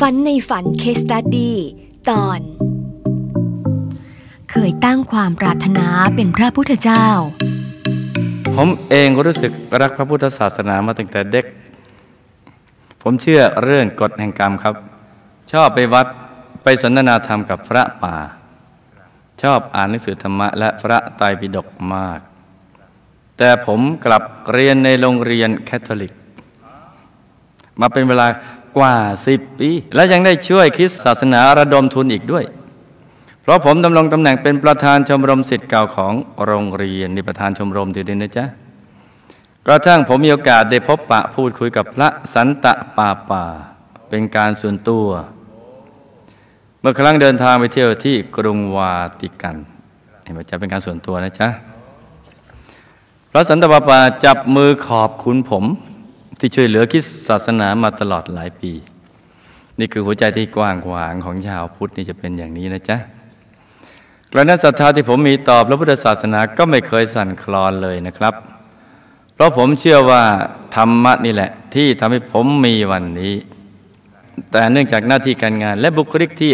ฝันในฝัน case study ตอน เคยตั้งความปรารถนาเป็นพระพุทธเจ้า ผมเองรู้สึกรักพระพุทธศาสนามาตั้งแต่เด็ก ผมเชื่อเรื่องกฎแห่งกรรมครับ ชอบไปวัดไปสนทนาธรรมกับพระป่า ชอบอ่านหนังสือธรรมะและพระไตรปิฎกมาก แต่ผมกลับเรียนในโรงเรียนคาทอลิก มาเป็นเวลา กว่าสิบปี และยังได้ช่วยคริสศาสนาระดมทุนอีกด้วย เพราะผมดำรงตำแหน่งเป็นประธานชมรมสิทธิ์เก่าของโรงเรียนนี่ประธานชมรมทีเดียวนะจ๊ะกระทั่งผมมีโอกาสได้พบปะพูดคุยกับพระสันตะปาปา เป็นการส่วนตัว เมื่อครั้งเดินทางไปเที่ยวที่กรุงวาติกันเห็นไหมจะเป็นการส่วนตัวนะจ๊ะพระสันตะปาปาจับมือขอบคุณผม ที่ช่วยเหลือคริสตศาสนามาตลอดหลายปี นี่คือหัวใจที่กว้างขวางของชาวพุทธนี่จะเป็นอย่างนี้นะจ๊ะกระนั้นศรัทธาที่ผมมีต่อพระพุทธศาสนาก็ไม่เคยสั่นคลอนเลยนะครับ เพราะผมเชื่อว่าธรรมะนี่แหละ ที่ทำให้ผมมีวันนี้ แต่เนื่องจากหน้าที่การงาน และบุคลิกที่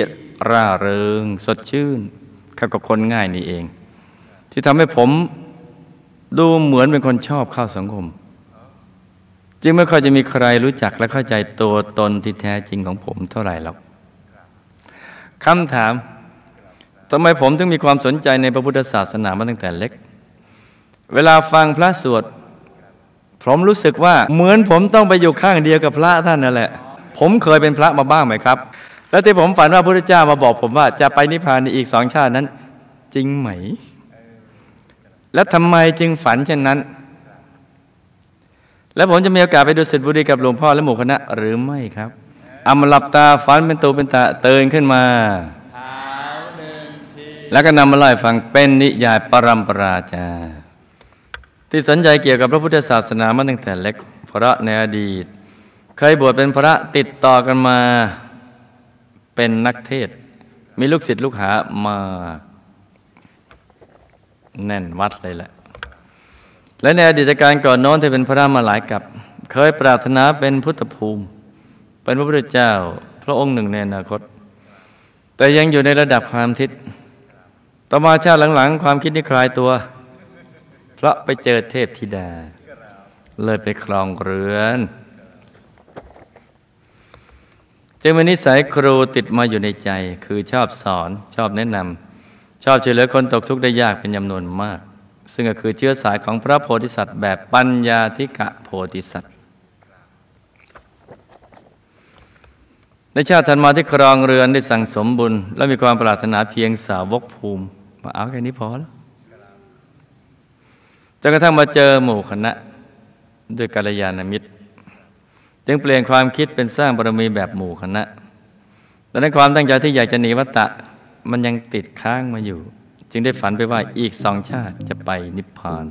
ร่าเริง สดชื่นเข้ากับคนง่ายนี่เอง ที่ทำให้ผมดูเหมือนเป็นคนชอบเข้าสังคม จึงไม่ค่อยจะมีใครรู้จักและเข้าใจตัวตนที่แท้จริงของผมเท่าไหร่หรอกคำถามทำไมผมถึงมีความสนใจในพระพุทธศาสนามาตั้งแต่เล็ก เวลาฟังพระสวดผมรู้สึกว่าเหมือนผมต้องไปอยู่ข้างเดียวกับพระท่านนั่นแหละ ผมเคยเป็นพระมาบ้างไหมครับ แล้วที่ผมฝันว่าพระพุทธเจ้ามาบอกผมว่าจะไปนิพพานในอีกสองชาตินั้น จริงไหม แล้วทำไมจึงฝันเช่นนั้น แล้วผมจะมีโอกาสไปดูสิทธิบุรีกับหลวงพ่อและหมู่คณะหรือไม่ครับเอามาหลับตาฝันเป็นตูเป็นตาเตือนขึ้นมา แล้วก็นำมาเล่ฟังเป็นนิยายปรัมปราจา ที่สนใจเกี่ยวกับพระพุทธศาสนามาตั้งแต่เล็กเพราะในอดีต เคยบวชเป็นพระติดต่อกันมาเป็นนักเทศ มีลูกศิษย์ลูกหามาก แน่นวัดเลยแหละ และในอดีตการก่อนโน้นที่เป็นพระมาหลายกับ เคยปรารถนาเป็นพุทธภูมิ เป็นพระพุทธเจ้าพระองค์หนึ่งในอนาคต แต่ยังอยู่ในระดับความทิศต่อมาชาติหลังๆ ความคิดนี้คลายตัว เพราะไปเจอเทพธิดา เลยไปครองเรือน จึงมีนิสัยครูติดมาอยู่ในใจ คือชอบสอนชอบแนะนำชอบช่วยเหลือคนตกทุกข์ได้ยากเป็นจำนวนมาก ซึ่งก็คือเชื้อสายของพระโพธิสัตว์ แบบปัญญาธิกะโพธิสัตว์ ในชาติถัดมาที่ครองเรือนได้สั่งสมบุญ และมีความปรารถนาเพียงสาวกภูมิมาเอาแค่นี้พอแล้วจนกระทั่งมาเจอหมู่คณะด้วยกัลยาณมิตร จึงเปลี่ยนความคิดเป็นสร้างบารมีแบบหมู่คณะแต่ในความตั้งใจที่อยากจะหนีวัตตะมันยังติดค้างมาอยู่ จึงได้ฝันไปว่าอีกสองชาติจะไปนิพพาน